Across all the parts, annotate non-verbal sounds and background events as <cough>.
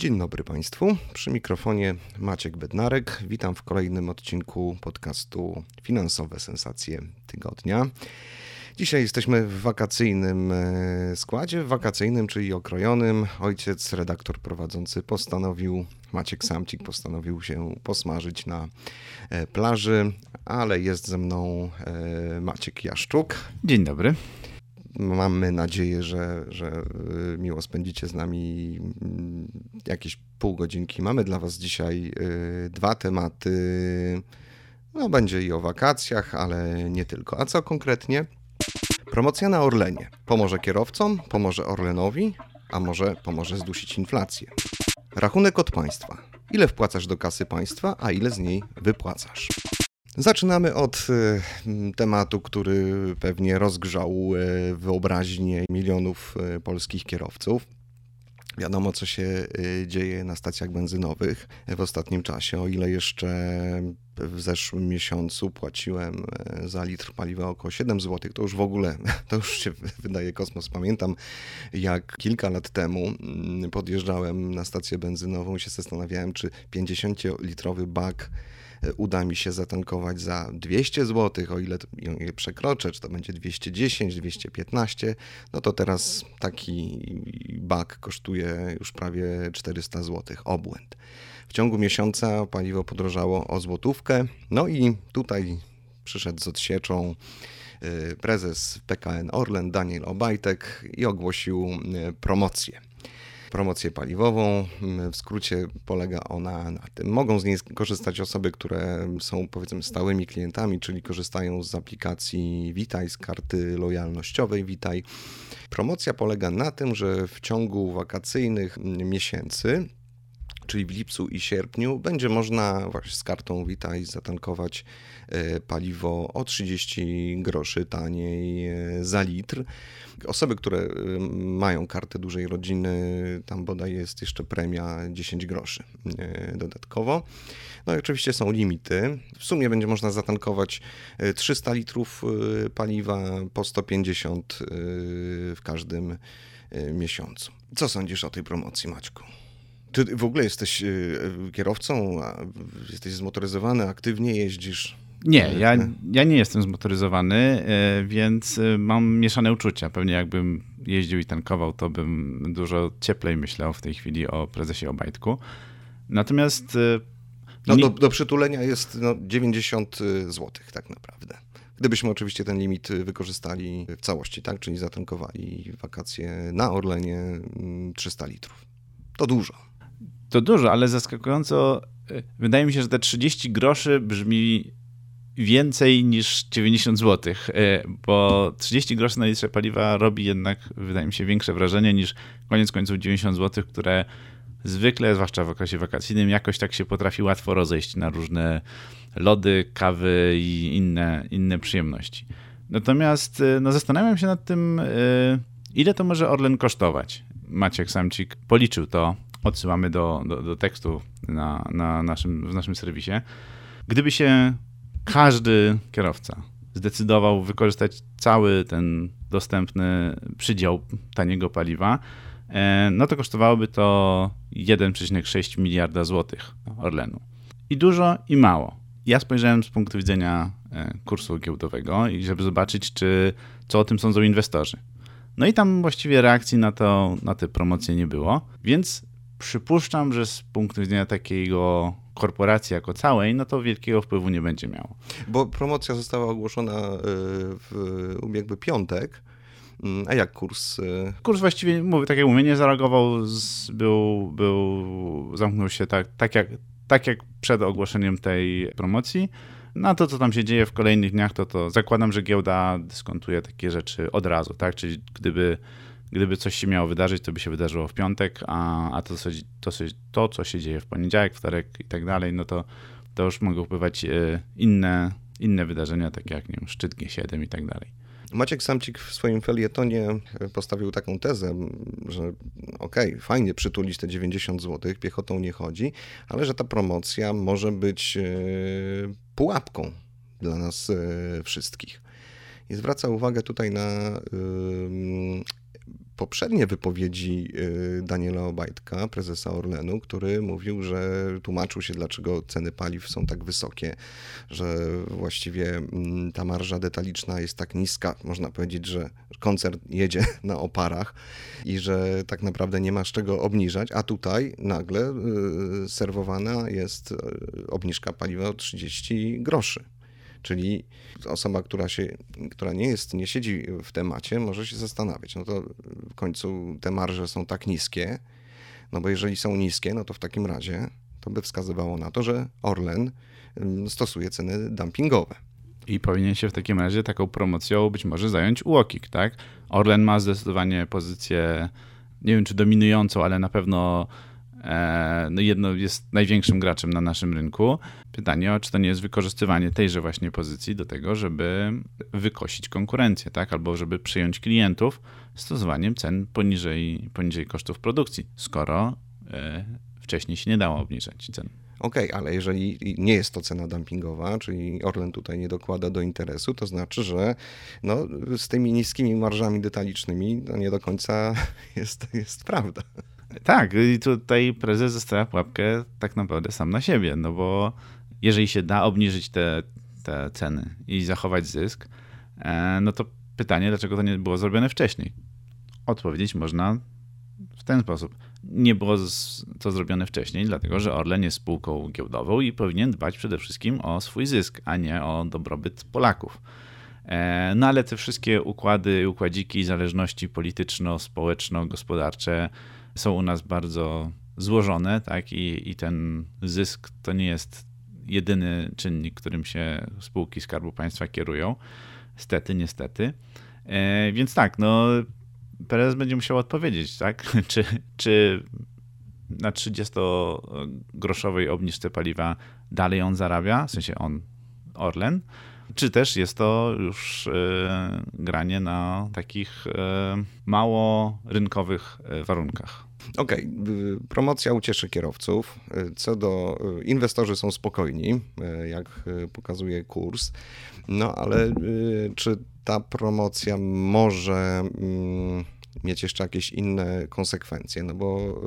Dzień dobry Państwu. Przy mikrofonie Maciek Bednarek. Witam w kolejnym odcinku podcastu Finansowe Sensacje Tygodnia. Dzisiaj jesteśmy w wakacyjnym e, składzie, wakacyjnym, czyli okrojonym. Ojciec, redaktor prowadzący postanowił, Maciek Samcik postanowił się posmażyć na e, plaży, ale jest ze mną e, Maciek Jaszczuk. Dzień dobry mamy nadzieję, że, że y, miło spędzicie z nami mm, jakieś pół godzinki. Mamy dla Was dzisiaj y, dwa tematy. No, będzie i o wakacjach, ale nie tylko. A co konkretnie? Promocja na Orlenie. Pomoże kierowcom, pomoże Orlenowi, a może pomoże zdusić inflację. Rachunek od państwa. Ile wpłacasz do kasy państwa, a ile z niej wypłacasz? Zaczynamy od e, tematu, który pewnie rozgrzał e, wyobraźnię milionów e, polskich kierowców. Wiadomo, co się dzieje na stacjach benzynowych w ostatnim czasie. O ile jeszcze w zeszłym miesiącu płaciłem za litr paliwa około 7 zł, to już w ogóle, <laughs> to już się wydaje kosmos. Pamiętam, jak kilka lat temu mm, podjeżdżałem na stację benzynową i się zastanawiałem, czy 50-litrowy bak uda mi się zatankować za 200 zł, o ile je przekroczę, czy to będzie 210, 215, no to teraz taki bak kosztuje już prawie 400 zł. Obłęd. W ciągu miesiąca paliwo podrożało o złotówkę, no i tutaj przyszedł z odsieczą y, prezes PKN Orlen Daniel Obajtek i ogłosił y, promocję promocję paliwową. W skrócie polega ona na tym. Mogą z niej korzystać osoby, które są powiedzmy stałymi klientami, czyli korzystają z aplikacji Witaj, z karty lojalnościowej Witaj. Promocja polega na tym, że w ciągu wakacyjnych miesięcy czyli w lipcu i sierpniu, będzie można właśnie z kartą Witaj zatankować e, paliwo o 30 groszy taniej e, za litr. Osoby, które e, mają kartę dużej rodziny, tam bodaj jest jeszcze premia 10 groszy dodatkowo. No i oczywiście są limity. W sumie będzie można zatankować 300 litrów paliwa po 150 w każdym miesiącu. Co sądzisz o tej promocji, Maćku? Ty w ogóle jesteś y, kierowcą, jesteś zmotoryzowany, aktywnie jeździsz. Nie, ja, ja nie jestem zmotoryzowany, y, więc y, mam mieszane uczucia. Pewnie jakbym jeździł i tankował, to bym dużo cieplej myślał w tej chwili o prezesie Obajtku. Natomiast... No, do, do przytulenia jest no, 90 zł tak naprawdę. Gdybyśmy oczywiście ten limit wykorzystali w całości, tak? czyli zatankowali wakacje na Orlenie 300 mm, litrów. To dużo. To dużo, ale zaskakująco e, wydaje mi się, że te 30 groszy brzmi więcej niż 90 zł, e, bo 30 groszy na litrze paliwa robi jednak, wydaje mi się, większe wrażenie niż koniec końców 90 zł, które zwykle, zwłaszcza w okresie wakacyjnym, jakoś tak się potrafi łatwo rozejść na różne lody, kawy i inne, inne przyjemności. Natomiast e, no, zastanawiam się nad tym, ile to może Orlen kosztować. Maciek Samcik policzył to odsyłamy do, do, do tekstu na, na naszym, w naszym serwisie. Gdyby się każdy kierowca zdecydował wykorzystać cały ten dostępny przydział taniego paliwa, e, no to kosztowałoby to 1,6 miliarda złotych Orlenu. I dużo, i mało. Ja spojrzałem z punktu widzenia e, kursu giełdowego i żeby zobaczyć, czy, co o tym sądzą inwestorzy. No i tam właściwie reakcji na, to, na te promocje nie było, więc przypuszczam, że z punktu widzenia takiego korporacji jako całej, no to wielkiego wpływu nie będzie miało. Bo promocja została ogłoszona e, w ubiegły piątek. Mm, a jak kurs? E? Kurs właściwie, mówię, tak jak mówię, nie zareagował, był, był, zamknął się tak, tak, jak, tak jak przed ogłoszeniem tej promocji. Na to, co tam się dzieje w kolejnych dniach, to, to zakładam, że giełda dyskontuje takie rzeczy od razu, tak? Czyli gdyby gdyby coś się miało wydarzyć, to by się wydarzyło w piątek, a, a to, to, to, co się dzieje w poniedziałek, wtorek i tak dalej, no to to już mogą wpływać inne, inne wydarzenia, takie jak nie wiem, szczyt G7 i tak dalej. Maciek Samcik w swoim felietonie postawił taką tezę, że okej, okay, fajnie przytulić te 90 zł, piechotą nie chodzi, ale że ta promocja może być pułapką dla nas wszystkich. I zwraca uwagę tutaj na poprzednie wypowiedzi y, Daniela Obajtka, prezesa Orlenu, który mówił, że tłumaczył się, dlaczego ceny paliw są tak wysokie, że właściwie mm, ta marża detaliczna jest tak niska, można powiedzieć, że koncert jedzie <laughs> na oparach i że tak naprawdę nie ma z czego obniżać, a tutaj nagle y, serwowana jest y, obniżka paliwa o 30 groszy. Czyli osoba, która, się, która nie jest, nie siedzi w temacie, może się zastanawiać, no to w końcu te marże są tak niskie, no bo jeżeli są niskie, no to w takim razie to by wskazywało na to, że Orlen stosuje ceny dumpingowe. I powinien się w takim razie taką promocją być może zająć UOKiK, tak? Orlen ma zdecydowanie pozycję, nie wiem czy dominującą, ale na pewno no jedno jest największym graczem na naszym rynku. Pytanie, czy to nie jest wykorzystywanie tejże właśnie pozycji do tego, żeby wykosić konkurencję, tak? albo żeby przyjąć klientów stosowaniem cen poniżej, poniżej kosztów produkcji, skoro e, wcześniej się nie dało obniżać cen. Okej, okay, ale jeżeli nie jest to cena dumpingowa, czyli Orlen tutaj nie dokłada do interesu, to znaczy, że no, z tymi niskimi marżami detalicznymi nie do końca <laughs> jest, jest prawda. Tak, i tutaj prezes zostawia pułapkę tak naprawdę sam na siebie, no bo jeżeli się da obniżyć te, te ceny i zachować zysk, e, no to pytanie, dlaczego to nie było zrobione wcześniej? Odpowiedzieć można w ten sposób. Nie było to zrobione wcześniej, dlatego że Orlen jest spółką giełdową i powinien dbać przede wszystkim o swój zysk, a nie o dobrobyt Polaków. E, no ale te wszystkie układy, układziki, zależności polityczno-społeczno-gospodarcze, są u nas bardzo złożone, tak, i, i ten zysk to nie jest jedyny czynnik, którym się spółki Skarbu Państwa kierują. Stety, niestety. E, więc tak, no prezes będzie musiał odpowiedzieć, tak, <laughs> czy, czy na 30-groszowej obniżce paliwa dalej on zarabia, w sensie on, Orlen, czy też jest to już e, granie na takich e, mało rynkowych e, warunkach. Okej, okay. promocja ucieszy kierowców. Co do inwestorzy są spokojni, jak pokazuje kurs. No ale czy ta promocja może mm, mieć jeszcze jakieś inne konsekwencje, no bo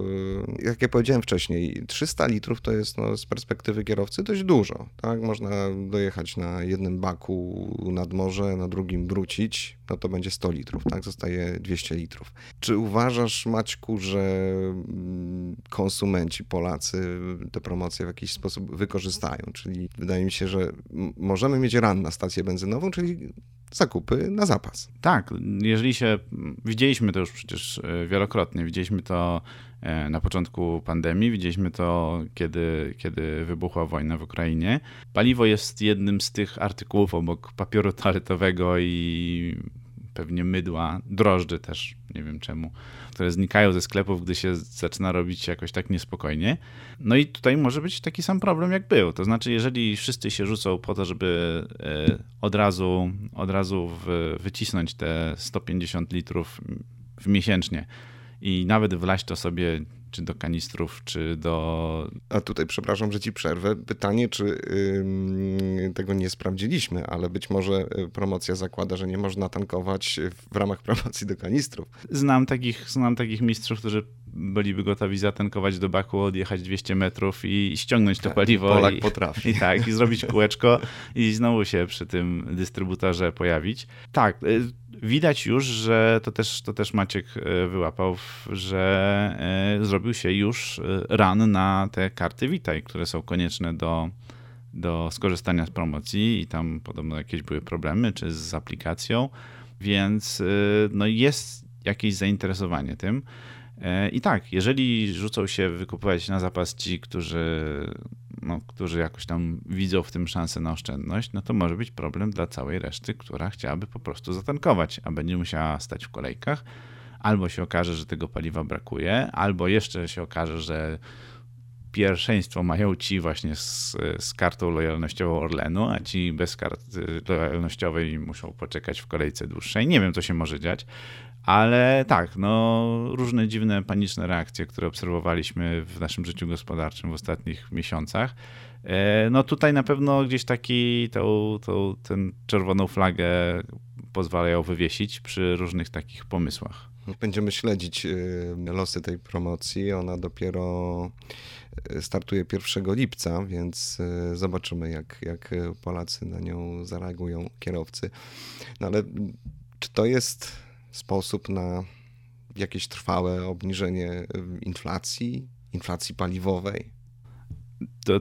y, jak ja powiedziałem wcześniej, 300 litrów to jest no, z perspektywy kierowcy dość dużo, tak? Można dojechać na jednym baku nad morze, na drugim wrócić, no to będzie 100 litrów, tak? Zostaje 200 litrów. Czy uważasz, Maćku, że mm, konsumenci, Polacy te promocje w jakiś sposób wykorzystają? Czyli wydaje mi się, że możemy mieć ran na stację benzynową, czyli zakupy na zapas. Tak, jeżeli się, widzieliśmy to już przecież e, wielokrotnie, widzieliśmy to e, na początku pandemii, widzieliśmy to, kiedy, kiedy wybuchła wojna w Ukrainie. Paliwo jest jednym z tych artykułów obok papieru toaletowego i pewnie mydła, drożdży też, nie wiem czemu, które znikają ze sklepów, gdy się zaczyna robić jakoś tak niespokojnie. No i tutaj może być taki sam problem, jak był. To znaczy, jeżeli wszyscy się rzucą po to, żeby e, od razu, od razu wycisnąć te 150 litrów w miesięcznie i nawet wlaść to sobie czy do kanistrów, czy do. A tutaj, przepraszam, że ci przerwę. Pytanie, czy yy, tego nie sprawdziliśmy, ale być może y, promocja zakłada, że nie można tankować w ramach promocji do kanistrów. Znam takich, znam takich mistrzów, którzy byliby gotowi zatankować do baku, odjechać 200 metrów i ściągnąć to tak, paliwo. Polak i, potrafi. <laughs> I tak, i zrobić kółeczko i znowu się przy tym dystrybutorze pojawić. Tak, y, widać już, że to też, to też Maciek y, wyłapał, że y, zrobił się już ran na te karty Witaj, które są konieczne do, do skorzystania z promocji i tam podobno jakieś były problemy, czy z aplikacją, więc no jest jakieś zainteresowanie tym. E, I tak, jeżeli rzucą się wykupywać na zapas ci, którzy, no, którzy jakoś tam widzą w tym szansę na oszczędność, no to może być problem dla całej reszty, która chciałaby po prostu zatankować, a będzie musiała stać w kolejkach. Albo się okaże, że tego paliwa brakuje, albo jeszcze się okaże, że pierwszeństwo mają ci właśnie z, z kartą lojalnościową Orlenu, a ci bez karty lojalnościowej muszą poczekać w kolejce dłuższej. Nie wiem, co się może dziać, ale tak, no, różne dziwne, paniczne reakcje, które obserwowaliśmy w naszym życiu gospodarczym w ostatnich miesiącach. E, no tutaj na pewno gdzieś taki, tą, tą, ten czerwoną flagę pozwalają wywiesić przy różnych takich pomysłach. Będziemy śledzić y, losy tej promocji. Ona dopiero y, startuje 1 lipca, więc y, zobaczymy, jak, jak Polacy na nią zareagują, kierowcy. No ale czy to jest sposób na jakieś trwałe obniżenie inflacji, inflacji paliwowej? To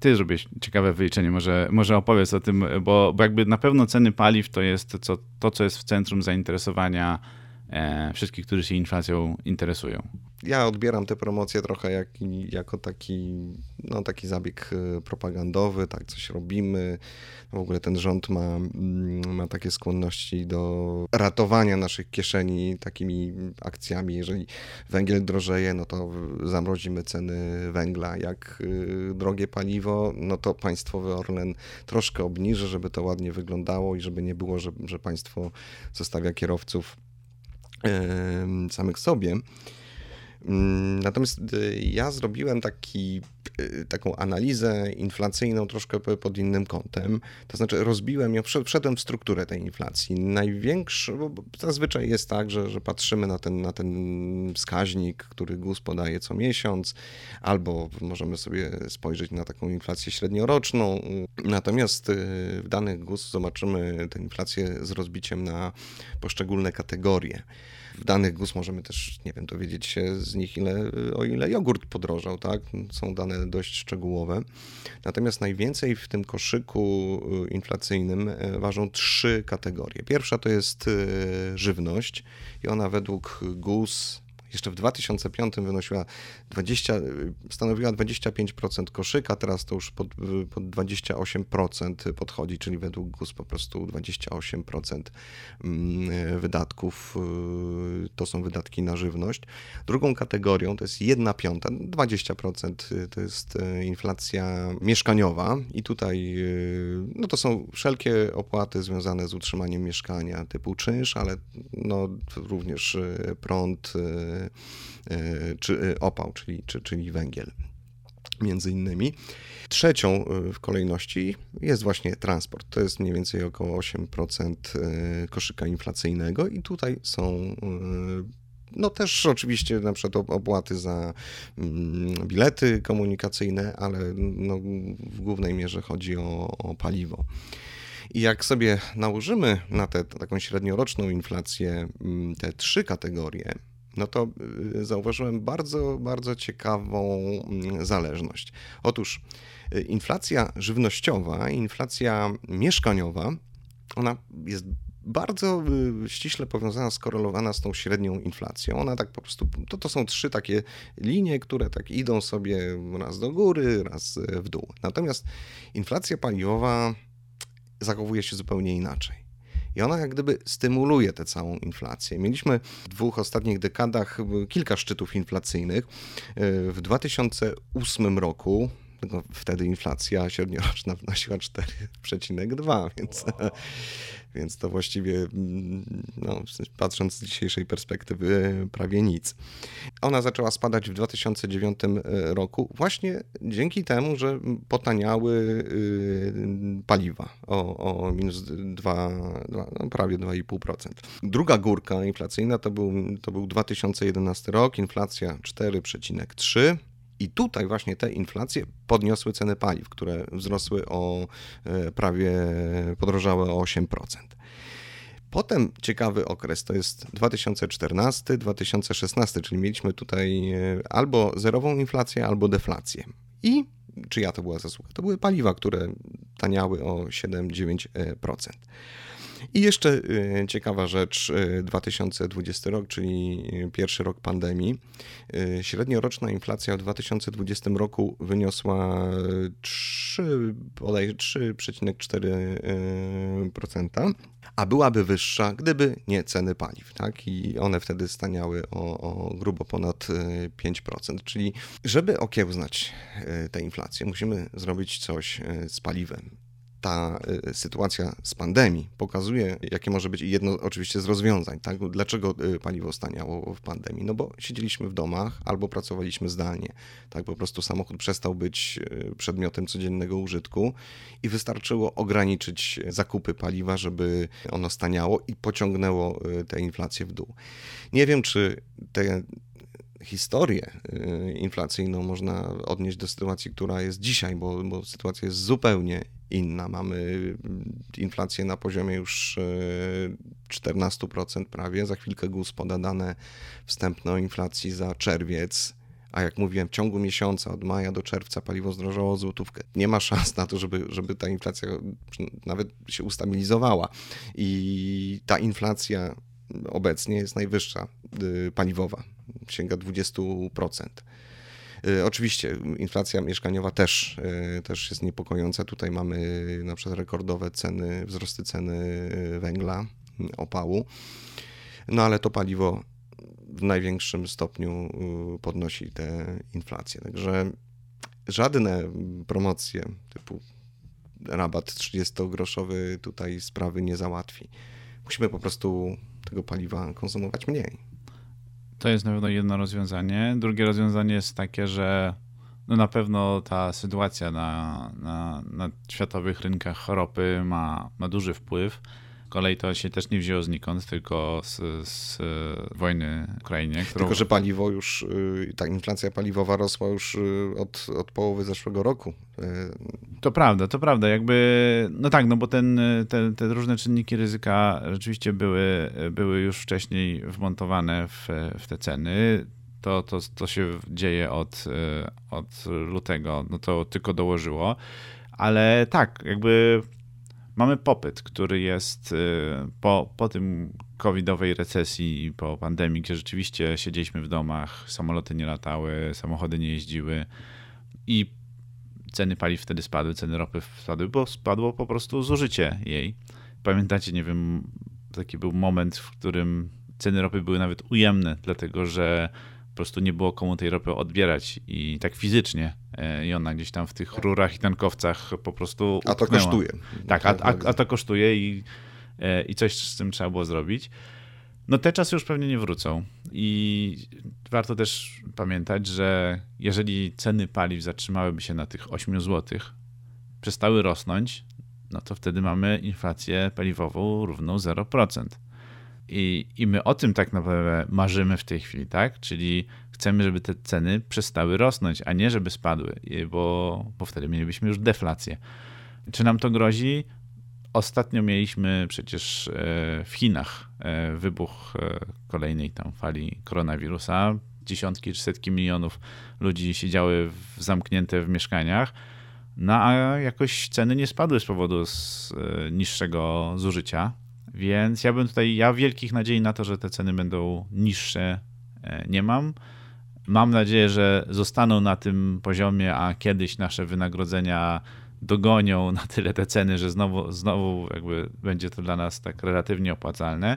ty zrobiłeś ciekawe wyliczenie, może, może opowiedz o tym, bo, bo jakby na pewno ceny paliw to jest co, to, co jest w centrum zainteresowania e, wszystkich, którzy się inflacją interesują. Ja odbieram te promocje trochę jak, jako taki, no, taki zabieg e, propagandowy, tak coś robimy. W ogóle ten rząd ma, mm, ma takie skłonności do ratowania naszych kieszeni takimi akcjami. Jeżeli węgiel drożeje, no to zamrozimy ceny węgla. Jak e, drogie paliwo, no to państwowy Orlen troszkę obniży, żeby to ładnie wyglądało i żeby nie było, że, że państwo zostawia kierowców samych sobie. Mm, natomiast y, ja zrobiłem taki, y, taką analizę inflacyjną troszkę pod innym kątem. To znaczy rozbiłem ją, wszedłem w strukturę tej inflacji. Największy, bo zazwyczaj jest tak, że, że patrzymy na ten, na ten wskaźnik, który GUS podaje co miesiąc, albo możemy sobie spojrzeć na taką inflację średnioroczną. Natomiast y, w danych GUS zobaczymy tę inflację z rozbiciem na poszczególne kategorie. W danych GUS możemy też, nie wiem, dowiedzieć się z nich, ile, o ile jogurt podrożał, tak? Są dane dość szczegółowe. Natomiast najwięcej w tym koszyku y, inflacyjnym y, ważą trzy kategorie. Pierwsza to jest y, żywność i ona według GUS jeszcze w 2005 wynosiła 20, stanowiła 25% koszyka, teraz to już pod, pod 28% podchodzi, czyli według GUS po prostu 28% mm, wydatków y, to są wydatki na żywność. Drugą kategorią to jest 1 piąta, 20% to jest y, inflacja mieszkaniowa i tutaj y, no to są wszelkie opłaty związane z utrzymaniem mieszkania typu czynsz, ale no również prąd, E, czy e, opał, czyli, czy, czyli węgiel między innymi. Trzecią e, w kolejności jest właśnie transport. To jest mniej więcej około 8% koszyka inflacyjnego i tutaj są no też oczywiście na przykład opłaty za mm, bilety komunikacyjne, ale no w głównej mierze chodzi o, o paliwo. I jak sobie nałożymy na tę taką średnioroczną inflację mm, te trzy kategorie, no to y, zauważyłem bardzo, bardzo ciekawą mm, zależność. Otóż y, inflacja żywnościowa, inflacja mieszkaniowa, ona jest bardzo y, ściśle powiązana, skorelowana z tą średnią inflacją. Ona tak po prostu, to, to są trzy takie linie, które tak idą sobie raz do góry, raz w dół. Natomiast inflacja paliwowa zachowuje się zupełnie inaczej. I ona jak gdyby stymuluje tę całą inflację. Mieliśmy w dwóch ostatnich dekadach kilka szczytów inflacyjnych. W 2008 roku no, wtedy inflacja średnioroczna wynosiła 4,2, więc więc to właściwie, mm, no, patrząc z dzisiejszej perspektywy, prawie nic. Ona zaczęła spadać w 2009 e, roku właśnie dzięki temu, że potaniały y, paliwa o, o minus 2, 2 no prawie 2,5%. Druga górka inflacyjna to był, to był 2011 rok, inflacja 4,3%. I tutaj właśnie te inflacje podniosły ceny paliw, które wzrosły o e, prawie, podrożały o 8%. Potem ciekawy okres to jest 2014-2016, czyli mieliśmy tutaj e, albo zerową inflację, albo deflację. I czyja to była zasługa? To były paliwa, które taniały o 7-9%. I jeszcze ciekawa rzecz, 2020 rok, czyli pierwszy rok pandemii. Średnioroczna inflacja w 2020 roku wyniosła 3, bodaj 3,4%, a byłaby wyższa, gdyby nie ceny paliw, tak? I one wtedy staniały o, o grubo ponad 5%. Czyli żeby okiełznać tę inflację, musimy zrobić coś z paliwem ta y, sytuacja z pandemii pokazuje, jakie może być jedno oczywiście z rozwiązań. Tak? Dlaczego y, paliwo staniało w pandemii? No bo siedzieliśmy w domach albo pracowaliśmy zdalnie. Tak? Po prostu samochód przestał być y, przedmiotem codziennego użytku i wystarczyło ograniczyć zakupy paliwa, żeby ono staniało i pociągnęło tę inflację w dół. Nie wiem, czy te historię inflacyjną można odnieść do sytuacji, która jest dzisiaj, bo, bo sytuacja jest zupełnie inna. Mamy inflację na poziomie już 14% e, prawie. Za chwilkę GUS poda dane wstępne o inflacji za czerwiec. A jak mówiłem, w ciągu miesiąca, od maja do czerwca paliwo zdrożało złotówkę. Nie ma szans na to, żeby, żeby ta inflacja nawet się ustabilizowała. I ta inflacja obecnie jest najwyższa y, paliwowa, sięga 20%. Y, oczywiście inflacja mieszkaniowa też, y, też jest niepokojąca. Tutaj mamy na przykład rekordowe ceny, wzrosty ceny węgla, opału. No ale to paliwo w największym stopniu podnosi tę inflację. Także żadne promocje typu rabat 30-groszowy tutaj sprawy nie załatwi. Musimy po prostu tego paliwa konsumować mniej. To jest na pewno jedno rozwiązanie. Drugie rozwiązanie jest takie, że no na pewno ta sytuacja na, na, na światowych rynkach ropy ma, ma duży wpływ kolei to się też nie wzięło znikąd, tylko z, z wojny w Ukrainie. Którą... Tylko, że paliwo już, y, ta inflacja paliwowa rosła już y, od, od połowy zeszłego roku. Y, to prawda, to prawda. Jakby, no tak, no bo ten, te, te różne czynniki ryzyka rzeczywiście były, były już wcześniej wmontowane w, w te ceny. To, to, to się dzieje od, od lutego, no to tylko dołożyło. Ale tak, jakby mamy popyt, który jest y, po, po tym covidowej recesji i po pandemii, gdzie rzeczywiście siedzieliśmy w domach, samoloty nie latały, samochody nie jeździły i ceny paliw wtedy spadły, ceny ropy spadły, bo spadło po prostu zużycie jej. Pamiętacie, nie wiem, taki był moment, w którym ceny ropy były nawet ujemne, dlatego że po prostu nie było komu tej ropy odbierać i tak fizycznie e, i ona gdzieś tam w tych rurach i tankowcach po prostu A to kosztuje. Tak, a, a, a to kosztuje i, e, i coś z tym trzeba było zrobić. No te czasy już pewnie nie wrócą i warto też pamiętać, że jeżeli ceny paliw zatrzymałyby się na tych 8 zł, przestały rosnąć, no to wtedy mamy inflację paliwową równą 0%. I, I my o tym tak naprawdę marzymy w tej chwili, tak? Czyli chcemy, żeby te ceny przestały rosnąć, a nie żeby spadły, bo, bo wtedy mielibyśmy już deflację. Czy nam to grozi? Ostatnio mieliśmy przecież e, w Chinach e, wybuch e, kolejnej tam fali koronawirusa. Dziesiątki czy setki milionów ludzi siedziały w, zamknięte w mieszkaniach, no a jakoś ceny nie spadły z powodu niższego zużycia. Więc ja bym tutaj, ja wielkich nadziei na to, że te ceny będą niższe e, nie mam. Mam nadzieję, że zostaną na tym poziomie, a kiedyś nasze wynagrodzenia dogonią na tyle te ceny, że znowu, znowu jakby będzie to dla nas tak relatywnie opłacalne.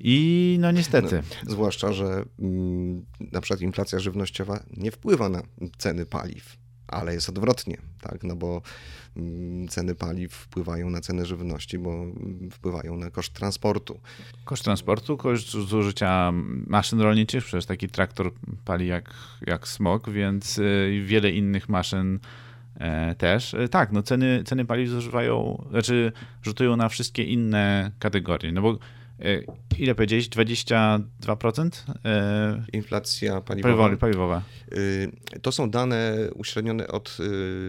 I no niestety. No, zwłaszcza, że mm, na przykład inflacja żywnościowa nie wpływa na ceny paliw ale jest odwrotnie, tak? no bo mm, ceny paliw wpływają na ceny żywności, bo mm, wpływają na koszt transportu. Koszt transportu, koszt zużycia maszyn rolniczych, przecież taki traktor pali jak, jak smog, więc y, wiele innych maszyn e, też. E, tak, no ceny, ceny paliw zużywają, znaczy rzutują na wszystkie inne kategorie, no bo ile powiedziałeś? 22%? E, Inflacja paliwowa. paliwowa. E, to są dane uśrednione od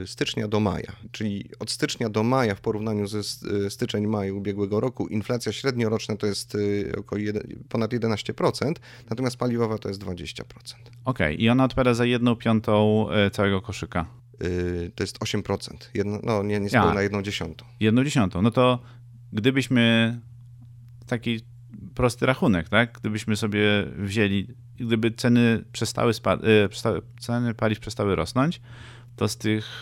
stycznia do maja, czyli od stycznia do maja w porównaniu ze styczeń-maj ubiegłego roku inflacja średnioroczna to jest około ponad 11%, natomiast paliwowa to jest 20%. Okej, okay. i ona odpowiada za jedną piątą całego koszyka. To jest 8%, Jedno, no nie, niespełna ja. jedną dziesiątą. Jedną dziesiątą, no to gdybyśmy taki prosty rachunek, tak? Gdybyśmy sobie wzięli, gdyby ceny przestały, spa- e, ceny paliw przestały rosnąć, to z tych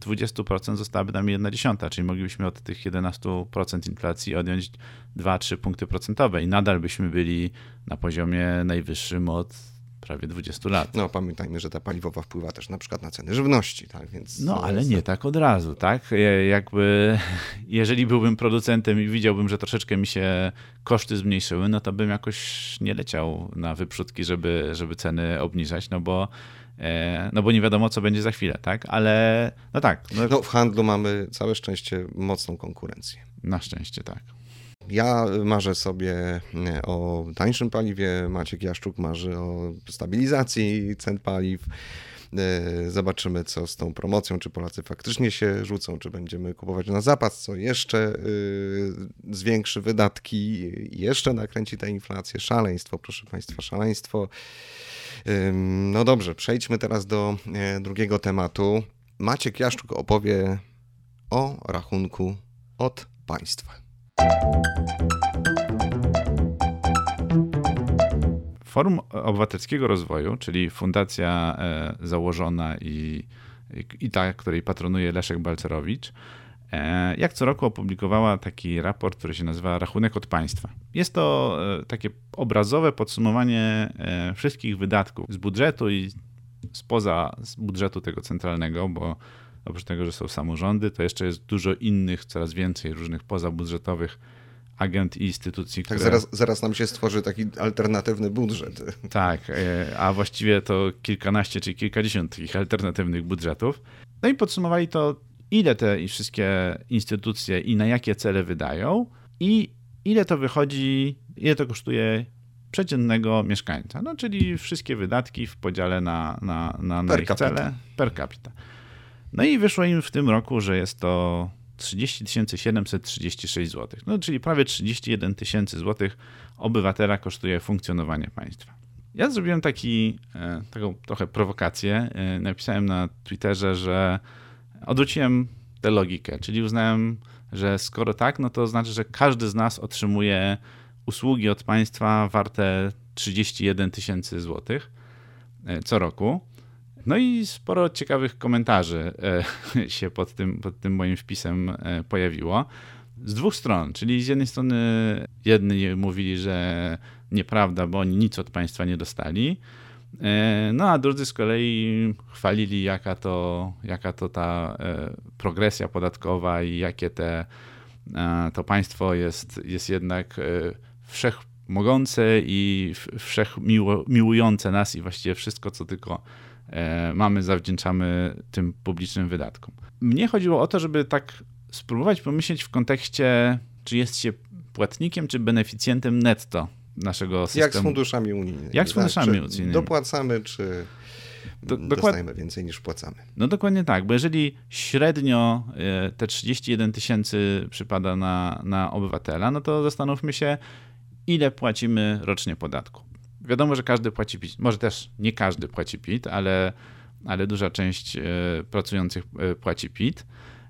20% e, zostałaby nam 1 dziesiąta, czyli moglibyśmy od tych 11% inflacji odjąć 2-3 punkty procentowe i nadal byśmy byli na poziomie najwyższym od prawie 20 lat. No pamiętajmy, że ta paliwowa wpływa też na przykład na ceny żywności, tak? Więc no ale nie tak od razu, tak? Jakby <laughs> jeżeli byłbym producentem i widziałbym, że troszeczkę mi się koszty zmniejszyły, no to bym jakoś nie leciał na wyprzódki, żeby, żeby ceny obniżać, no bo e, no bo nie wiadomo, co będzie za chwilę, tak? Ale no tak. No, no w handlu mamy całe szczęście mocną konkurencję. Na szczęście, tak. Ja marzę sobie e, o tańszym paliwie, Maciek Jaszczuk marzy o stabilizacji cen paliw. E, zobaczymy, co z tą promocją, czy Polacy faktycznie się rzucą, czy będziemy kupować na zapas, co jeszcze e, zwiększy wydatki, jeszcze nakręci tę inflację. Szaleństwo, proszę Państwa, szaleństwo. No dobrze, przejdźmy teraz do drugiego tematu. Maciek Jaszczuk opowie o rachunku od państwa. Forum Obywatelskiego Rozwoju, czyli fundacja e, założona i, i ta, której patronuje Leszek Balcerowicz, e, jak co roku opublikowała taki raport, który się nazywa Rachunek od Państwa. Jest to e, takie obrazowe podsumowanie wszystkich wydatków z budżetu i spoza budżetu tego centralnego, bo oprócz tego, że są samorządy, to jeszcze jest dużo innych, coraz więcej różnych pozabudżetowych agent i instytucji, tak, które... zaraz, zaraz nam się stworzy taki alternatywny budżet. <laughs> Tak, e, a właściwie to kilkanaście czy kilkadziesiąt takich alternatywnych budżetów. No i podsumowali to, ile te wszystkie instytucje i na jakie cele wydają i ile to wychodzi, ile to kosztuje przeciętnego mieszkańca. No, czyli wszystkie wydatki w podziale na, na, na, na ich capita. cele per capita. No i wyszło im w tym roku, że jest to 30 736 zł. No, czyli prawie 31 tysięcy złotych obywatela kosztuje funkcjonowanie państwa. Ja zrobiłem taki, e, taką trochę prowokację. E, napisałem na Twitterze, że odwróciłem tę logikę, czyli uznałem, że skoro tak, no to znaczy, że każdy z nas otrzymuje usługi od państwa warte 31 tysięcy złotych e, co roku. No i sporo ciekawych komentarzy e, <laughs> się pod tym, pod tym moim wpisem e, pojawiło. Z dwóch stron, czyli z jednej strony jedni mówili, że nieprawda, bo oni nic od państwa nie dostali, e, no a drudzy z kolei chwalili, jaka to, jaka to ta progresja podatkowa i jakie te, to państwo jest, jest jednak wszechmogące i wszechmiłujące nas i właściwie wszystko, co tylko mamy, zawdzięczamy tym publicznym wydatkom. Mnie chodziło o to, żeby tak spróbować pomyśleć w kontekście, czy jest się płatnikiem, czy beneficjentem netto naszego systemu. Jak z funduszami unijnymi. Jak z tak? funduszami tak? unijnymi. Dopłacamy, czy Do, dostajemy więcej niż płacamy. No dokładnie tak, bo jeżeli średnio e, te 31 tysięcy przypada na, na obywatela, no to zastanówmy się, ile płacimy rocznie podatku wiadomo, że każdy płaci PIT. Może też nie każdy płaci PIT, ale, ale duża część e, pracujących e, płaci PIT.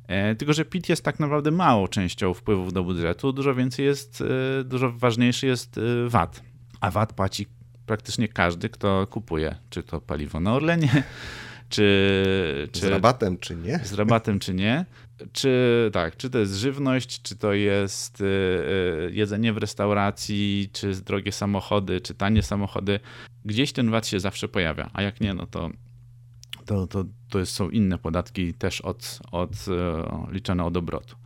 E, tylko, że PIT jest tak naprawdę małą częścią wpływów do budżetu, dużo więcej jest, dużo ważniejszy jest VAT. A VAT płaci praktycznie każdy, kto kupuje, czy to paliwo na Orlenie, <laughs> czy, czy, z rabatem, czy nie? Z rabatem, czy nie. Czy tak, czy to jest żywność, czy to jest y, y, jedzenie w restauracji, czy drogie samochody, czy tanie samochody. Gdzieś ten VAT się zawsze pojawia, a jak nie, no to, to, to, to są inne podatki też od, od, y, liczone od obrotu.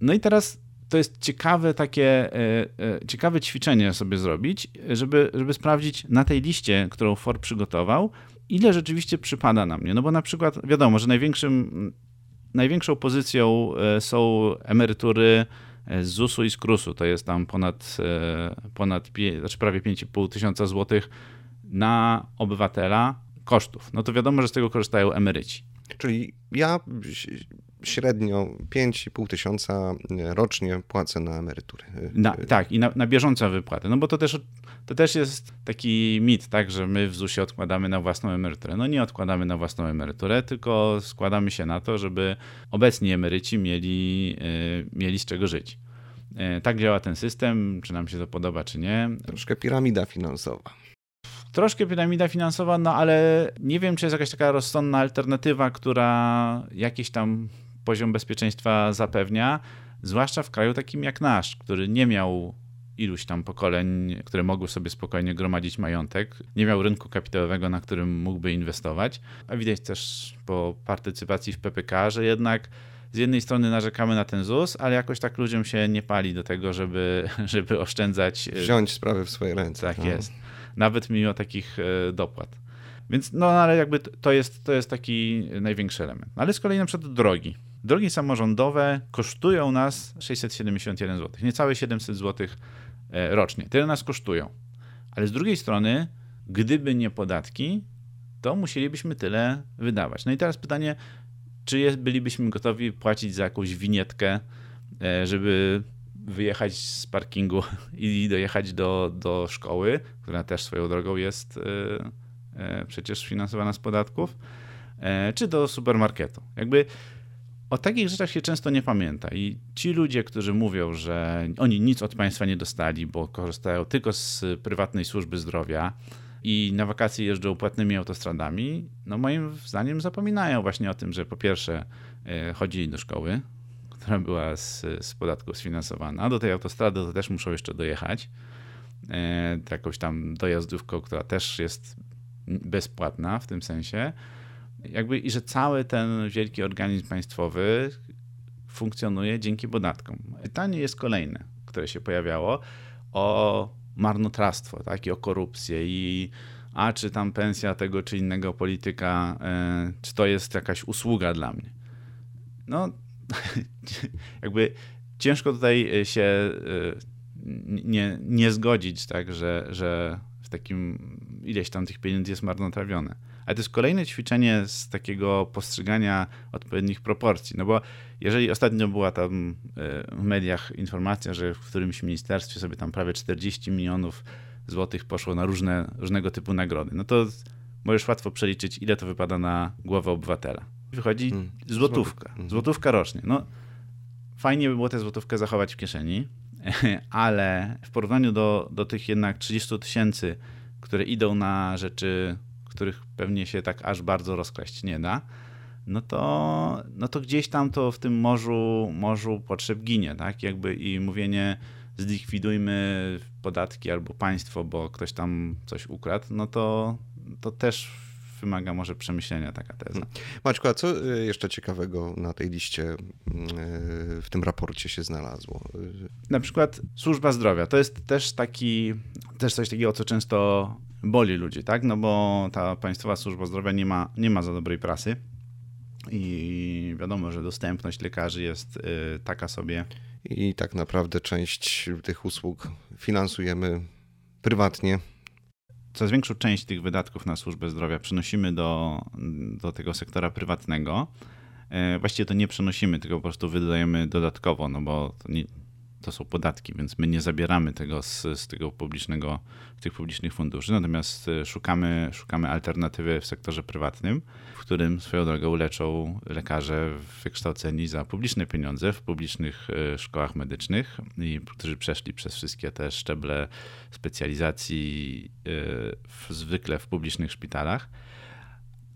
No i teraz to jest ciekawe takie, ciekawe ćwiczenie sobie zrobić, żeby, żeby sprawdzić na tej liście, którą Ford przygotował, ile rzeczywiście przypada na mnie. No bo na przykład wiadomo, że największym, największą pozycją e, są emerytury e, z ZUS-u i z KRUS-u. To jest tam ponad, e, ponad znaczy prawie 5,5 tysiąca złotych na obywatela kosztów. No to wiadomo, że z tego korzystają emeryci. Czyli ja średnio 5,5 tysiąca rocznie płacę na emeryturę. Na, tak, i na, na bieżącą wypłatę. No bo to też, to też jest taki mit, tak, że my w ZUS-ie odkładamy na własną emeryturę. No nie odkładamy na własną emeryturę, tylko składamy się na to, żeby obecni emeryci mieli, yy, mieli z czego żyć. E, tak działa ten system, czy nam się to podoba, czy nie. Troszkę piramida finansowa. Troszkę piramida finansowa, no ale nie wiem, czy jest jakaś taka rozsądna alternatywa, która jakiś tam poziom bezpieczeństwa zapewnia, zwłaszcza w kraju takim jak nasz, który nie miał iluś tam pokoleń, które mogły sobie spokojnie gromadzić majątek. Nie miał rynku kapitałowego, na którym mógłby inwestować. A widać też po partycypacji w PPK, że jednak z jednej strony narzekamy na ten ZUS, ale jakoś tak ludziom się nie pali do tego, żeby, <laughs> żeby oszczędzać. E, Wziąć sprawy w swoje ręce. Tak no. jest. Nawet mimo takich e, dopłat. Więc no, ale jakby to jest, to jest taki największy element. Ale z kolei na przykład drogi. Drogi samorządowe kosztują nas 671 zł, niecałe 700 zł E, rocznie. Tyle nas kosztują. Ale z drugiej strony, gdyby nie podatki, to musielibyśmy tyle wydawać. No i teraz pytanie, czy jest, bylibyśmy gotowi płacić za jakąś winietkę, e, żeby wyjechać z parkingu <laughs> i dojechać do, do szkoły, która też swoją drogą jest e, przecież finansowana z podatków, czy do supermarketu. Jakby o takich rzeczach się często nie pamięta i ci ludzie, którzy mówią, że oni nic od państwa nie dostali, bo korzystają tylko z prywatnej służby zdrowia i na wakacje jeżdżą płatnymi autostradami, no moim zdaniem zapominają właśnie o tym, że po pierwsze e, chodzili do szkoły, która była z, z podatków sfinansowana, do tej autostrady to też muszą jeszcze dojechać, e, jakąś tam dojazdówką, która też jest bezpłatna w tym sensie, jakby i że cały ten wielki organizm państwowy funkcjonuje dzięki podatkom. Pytanie jest kolejne, które się pojawiało o marnotrawstwo, tak, i o korupcję i a czy tam pensja tego czy innego polityka, e, czy to jest jakaś usługa dla mnie. No, <laughs> jakby ciężko tutaj się e, nie, nie zgodzić, tak, że, że w takim ileś tam tych pieniędzy jest marnotrawione ale to jest kolejne ćwiczenie z takiego postrzegania odpowiednich proporcji. No bo jeżeli ostatnio była tam e, w mediach informacja, że w którymś ministerstwie sobie tam prawie 40 milionów złotych poszło na różne, różnego typu nagrody, no to możesz łatwo przeliczyć, ile to wypada na głowę obywatela. Wychodzi hmm. złotówka, złotówka rocznie. No, fajnie by było tę złotówkę zachować w kieszeni, <laughs> ale w porównaniu do, do tych jednak 30 tysięcy, które idą na rzeczy których pewnie się tak aż bardzo rozkraść nie da, no to, no to gdzieś tam to w tym morzu, morzu potrzeb ginie, tak? Jakby i mówienie zlikwidujmy podatki albo państwo, bo ktoś tam coś ukradł, no to, to też wymaga może przemyślenia taka teza. Hmm. Maćku, a co y, jeszcze ciekawego na tej liście y, w tym raporcie się znalazło? Na przykład służba zdrowia. To jest też taki, też coś takiego, co często boli ludzi, tak? No bo ta Państwowa Służba Zdrowia nie ma, nie ma za dobrej prasy i wiadomo, że dostępność lekarzy jest y, taka sobie. I tak naprawdę część tych usług finansujemy prywatnie. Coraz większą część tych wydatków na służbę zdrowia przenosimy do, do tego sektora prywatnego. Y, właściwie to nie przenosimy, tylko po prostu wydajemy dodatkowo, no bo nie, to są podatki, więc my nie zabieramy tego z, z tego publicznego, tych publicznych funduszy, natomiast e, szukamy, szukamy alternatywy w sektorze prywatnym, w którym swoją drogą leczą lekarze wykształceni za publiczne pieniądze w publicznych e, szkołach medycznych i którzy przeszli przez wszystkie te szczeble specjalizacji e, w, zwykle w publicznych szpitalach.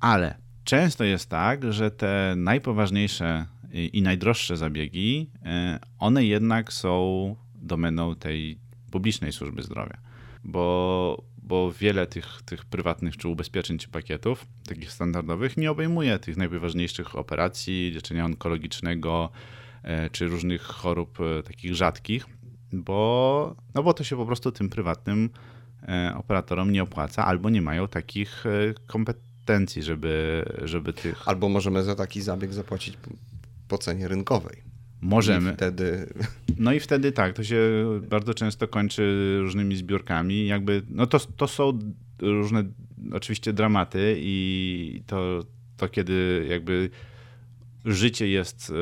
Ale często jest tak, że te najpoważniejsze i najdroższe zabiegi, e, one jednak są domeną tej publicznej służby zdrowia, bo, bo wiele tych, tych prywatnych czy ubezpieczeń czy pakietów, takich standardowych, nie obejmuje tych najważniejszych operacji, leczenia onkologicznego e, czy różnych chorób e, takich rzadkich, bo, no bo to się po prostu tym prywatnym operatorom nie opłaca albo nie mają takich kompetencji, żeby, żeby tych. Albo możemy za taki zabieg zapłacić po cenie rynkowej. Możemy. I wtedy... No i wtedy tak, to się bardzo często kończy różnymi zbiórkami. Jakby, no to, to są różne oczywiście dramaty i to, to kiedy jakby życie jest e,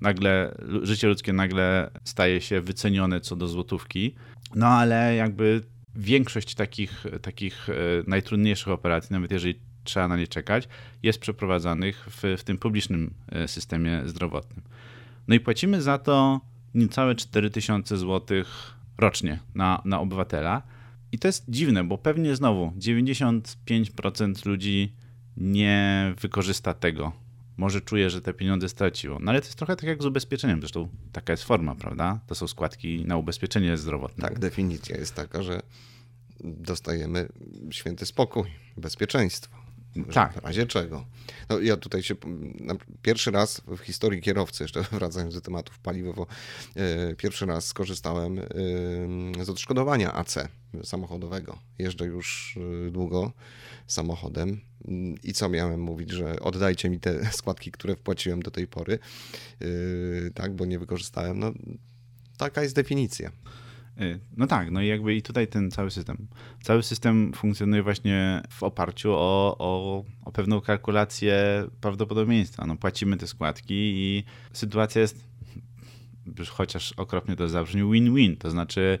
nagle, życie ludzkie nagle staje się wycenione co do złotówki. No ale jakby większość takich, takich e, najtrudniejszych operacji, nawet jeżeli trzeba na nie czekać, jest przeprowadzanych w, w tym publicznym e, systemie zdrowotnym. No i płacimy za to niecałe 4000 zł rocznie na, na obywatela. I to jest dziwne, bo pewnie znowu 95% ludzi nie wykorzysta tego. Może czuje, że te pieniądze straciło. No ale to jest trochę tak jak z ubezpieczeniem. Zresztą taka jest forma, prawda? To są składki na ubezpieczenie zdrowotne. Tak, definicja jest taka, że dostajemy święty spokój, bezpieczeństwo. Tak. W razie czego. No, ja tutaj się pierwszy raz w historii kierowcy, jeszcze <laughs> wracając do tematów paliwowo, e, pierwszy raz skorzystałem e, z odszkodowania AC samochodowego. Jeżdżę już e, długo samochodem i co miałem mówić, że oddajcie mi te <laughs> składki, które wpłaciłem do tej pory, tak, bo nie wykorzystałem. No, taka jest definicja. Y, no tak, no i jakby i tutaj ten cały system. Cały system funkcjonuje właśnie w oparciu o, o, o pewną kalkulację prawdopodobieństwa. No płacimy te składki i sytuacja jest, chociaż okropnie to zabrzmi, win-win. To znaczy,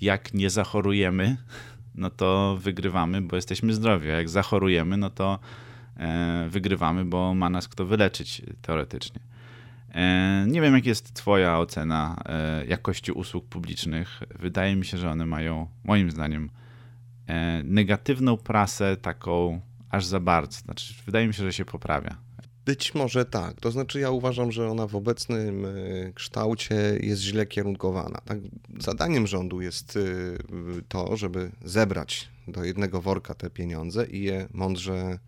jak nie zachorujemy, no to wygrywamy, bo jesteśmy zdrowi. A jak zachorujemy, no to e, wygrywamy, bo ma nas kto wyleczyć teoretycznie. E, nie wiem, jak jest Twoja ocena e, jakości usług publicznych. Wydaje mi się, że one mają, moim zdaniem, e, negatywną prasę, taką aż za bardzo. Znaczy, wydaje mi się, że się poprawia. Być może tak. To znaczy, ja uważam, że ona w obecnym kształcie jest źle kierunkowana. Tak? Zadaniem rządu jest to, żeby zebrać do jednego worka te pieniądze i je mądrze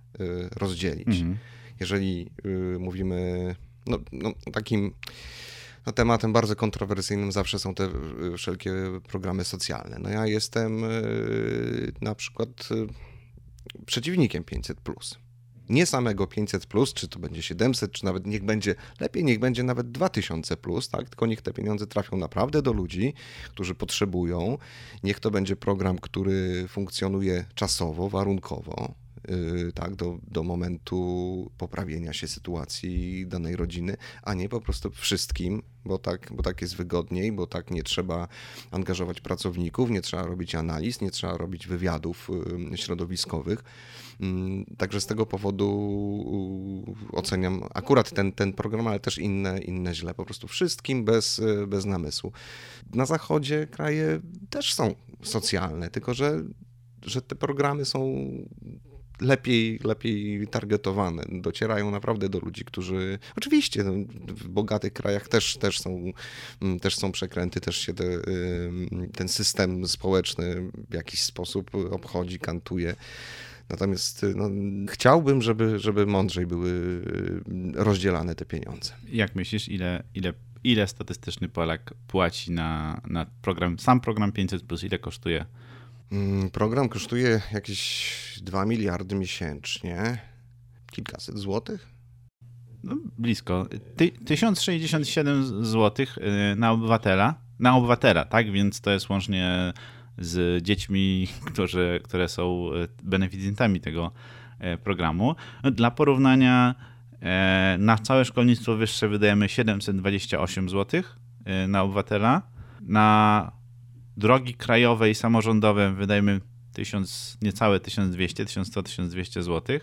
rozdzielić. Mhm. Jeżeli mówimy no, no, takim no, tematem bardzo kontrowersyjnym zawsze są te y, wszelkie programy socjalne. No ja jestem y, na przykład y, przeciwnikiem 500. Nie samego 500, czy to będzie 700, czy nawet niech będzie, lepiej niech będzie nawet 2000, tak? tylko niech te pieniądze trafią naprawdę do ludzi, którzy potrzebują. Niech to będzie program, który funkcjonuje czasowo, warunkowo tak, do, do momentu poprawienia się sytuacji danej rodziny, a nie po prostu wszystkim, bo tak, bo tak jest wygodniej, bo tak nie trzeba angażować pracowników, nie trzeba robić analiz, nie trzeba robić wywiadów y, środowiskowych. Mm, także z tego powodu y, oceniam akurat ten, ten program, ale też inne, inne źle. Po prostu wszystkim bez, bez namysłu. Na zachodzie kraje też są socjalne, tylko że, że te programy są lepiej, lepiej targetowane. Docierają naprawdę do ludzi, którzy oczywiście no, w bogatych krajach też, też, są, mm, też są przekręty, też się te, ten system społeczny w jakiś sposób obchodzi, kantuje. Natomiast no, chciałbym, żeby, żeby mądrzej były rozdzielane te pieniądze. Jak myślisz, ile, ile, ile statystyczny Polak płaci na, na program, sam program 500, plus ile kosztuje program kosztuje jakieś 2 miliardy miesięcznie. Kilkaset złotych? No, blisko. Ty, 1067 zł y, na obywatela. Na obywatela, tak? Więc to jest łącznie z dziećmi, <laughs> którzy, które są y, beneficjentami tego y, programu. Dla porównania na całe szkolnictwo wyższe wydajemy 728 zł na obywatela. Na drogi krajowe i samorządowe wydajemy 1000, niecałe 1200, 1100, 1200 zł.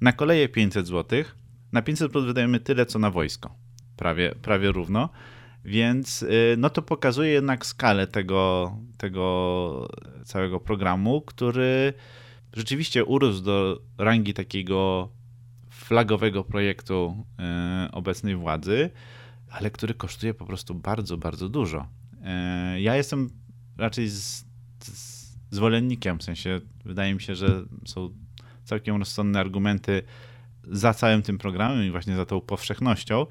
Na koleje 500 zł. Na 500 plus wydajemy tyle, co na wojsko. Prawie, prawie równo. Więc y, no to pokazuje jednak skalę tego, tego całego programu, który rzeczywiście urósł do rangi takiego flagowego projektu y, obecnej władzy, ale który kosztuje po prostu bardzo, bardzo dużo. Y, ja jestem raczej z, z, zwolennikiem, w sensie wydaje mi się, że są całkiem rozsądne argumenty za całym tym programem i właśnie za tą powszechnością,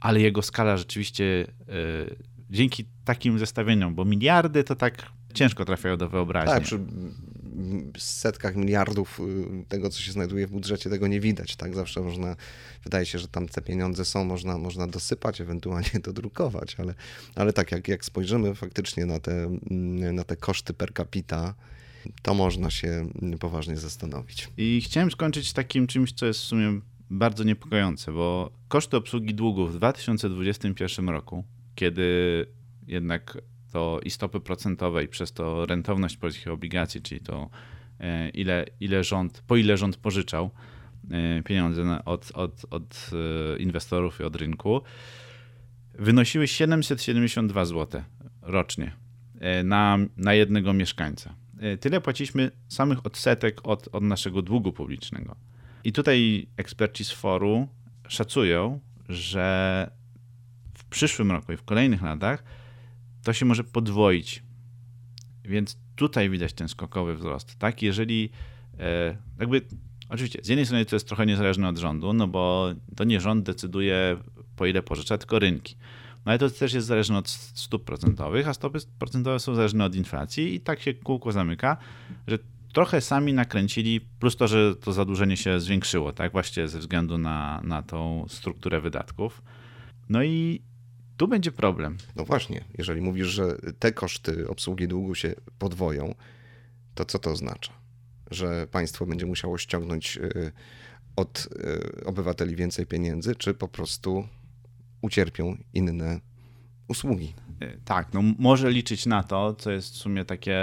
ale jego skala rzeczywiście yy, dzięki takim zestawieniom, bo miliardy to tak ciężko trafiają do wyobraźni. Tak, przy setkach miliardów y, tego, co się znajduje w budżecie, tego nie widać. Tak zawsze można, wydaje się, że tam te pieniądze są, można, można dosypać, ewentualnie <laughs> dodrukować, ale, ale tak, jak, jak spojrzymy faktycznie na te, mm, na te koszty per capita, to można się poważnie zastanowić. I chciałem skończyć takim czymś, co jest w sumie bardzo niepokojące, bo koszty obsługi długów w 2021 roku, kiedy jednak to i stopy procentowe i przez to rentowność polskich obligacji, czyli to e, ile, ile rząd, po ile rząd pożyczał e, pieniądze od, od, od e, inwestorów i od rynku, wynosiły 772 zł rocznie na, na jednego mieszkańca. Tyle płaciliśmy samych odsetek od, od naszego długu publicznego. I tutaj eksperci z foru szacują, że w przyszłym roku i w kolejnych latach to się może podwoić. Więc tutaj widać ten skokowy wzrost. Tak, jeżeli e, jakby Oczywiście, z jednej strony to jest trochę niezależne od rządu, no bo to nie rząd decyduje po ile pożycza, tylko rynki. No ale to też jest zależne od stóp procentowych, a stopy procentowe są zależne od inflacji i tak się kółko zamyka, że trochę sami nakręcili, plus to, że to zadłużenie się zwiększyło, tak, właśnie ze względu na, na tą strukturę wydatków. No i tu będzie problem. No właśnie, jeżeli mówisz, że te koszty obsługi długu się podwoją, to co to oznacza? Że państwo będzie musiało ściągnąć y, od y, obywateli więcej pieniędzy, czy po prostu ucierpią inne usługi? Y, tak, no może liczyć na to, co jest w sumie takie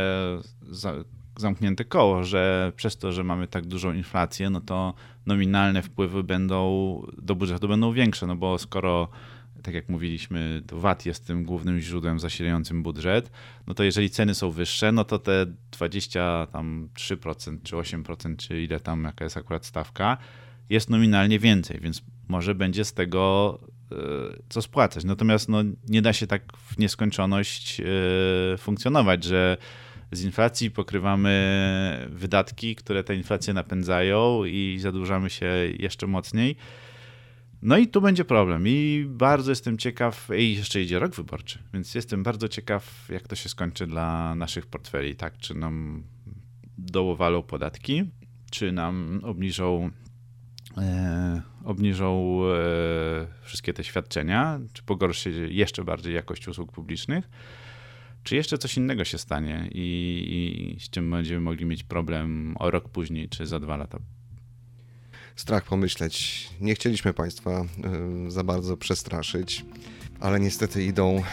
zamknięte koło, że przez to, że mamy tak dużą inflację, no to nominalne wpływy będą do budżetu będą większe, no bo skoro tak jak mówiliśmy, VAT jest tym głównym źródłem zasilającym budżet, no to jeżeli ceny są wyższe, no to te 23% czy 8%, czy ile tam, jaka jest akurat stawka, jest nominalnie więcej, więc może będzie z tego e, co spłacać. Natomiast no, nie da się tak w nieskończoność e, funkcjonować, że z inflacji pokrywamy wydatki, które tę inflację napędzają i zadłużamy się jeszcze mocniej. No i tu będzie problem. I bardzo jestem ciekaw, i jeszcze idzie rok wyborczy, więc jestem bardzo ciekaw, jak to się skończy dla naszych portfeli. Tak, czy nam dołowalą podatki, czy nam obniżą, e, obniżą e, wszystkie te świadczenia, czy pogorszy jeszcze bardziej jakość usług publicznych, czy jeszcze coś innego się stanie i, i z czym będziemy mogli mieć problem o rok później, czy za dwa lata strach pomyśleć. Nie chcieliśmy Państwa y, za bardzo przestraszyć, ale niestety idą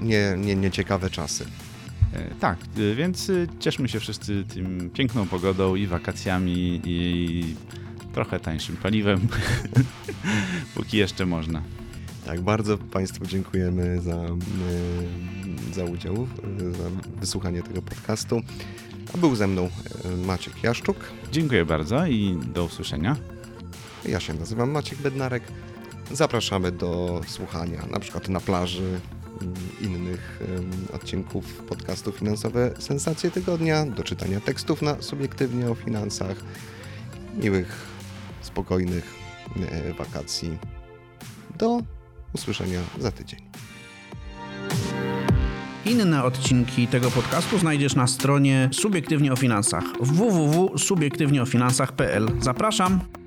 nie, nie, nieciekawe czasy. E, tak, y, więc y, cieszmy się wszyscy tym piękną pogodą i wakacjami i trochę tańszym paliwem, <laughs> póki jeszcze można. Tak, bardzo Państwu dziękujemy za, za udział, za wysłuchanie tego podcastu. A był ze mną Maciek Jaszczuk. Dziękuję bardzo i do usłyszenia. Ja się nazywam Maciek Bednarek. Zapraszamy do słuchania na przykład na plaży mm, innych odcinków podcastu Finansowe Sensacje Tygodnia, do czytania tekstów na subiektywnie o finansach, miłych, spokojnych e, wakacji. Do usłyszenia za tydzień. Inne odcinki tego podcastu znajdziesz na stronie Subiektywnie o Finansach www.subiektywnieofinansach.pl. Zapraszam!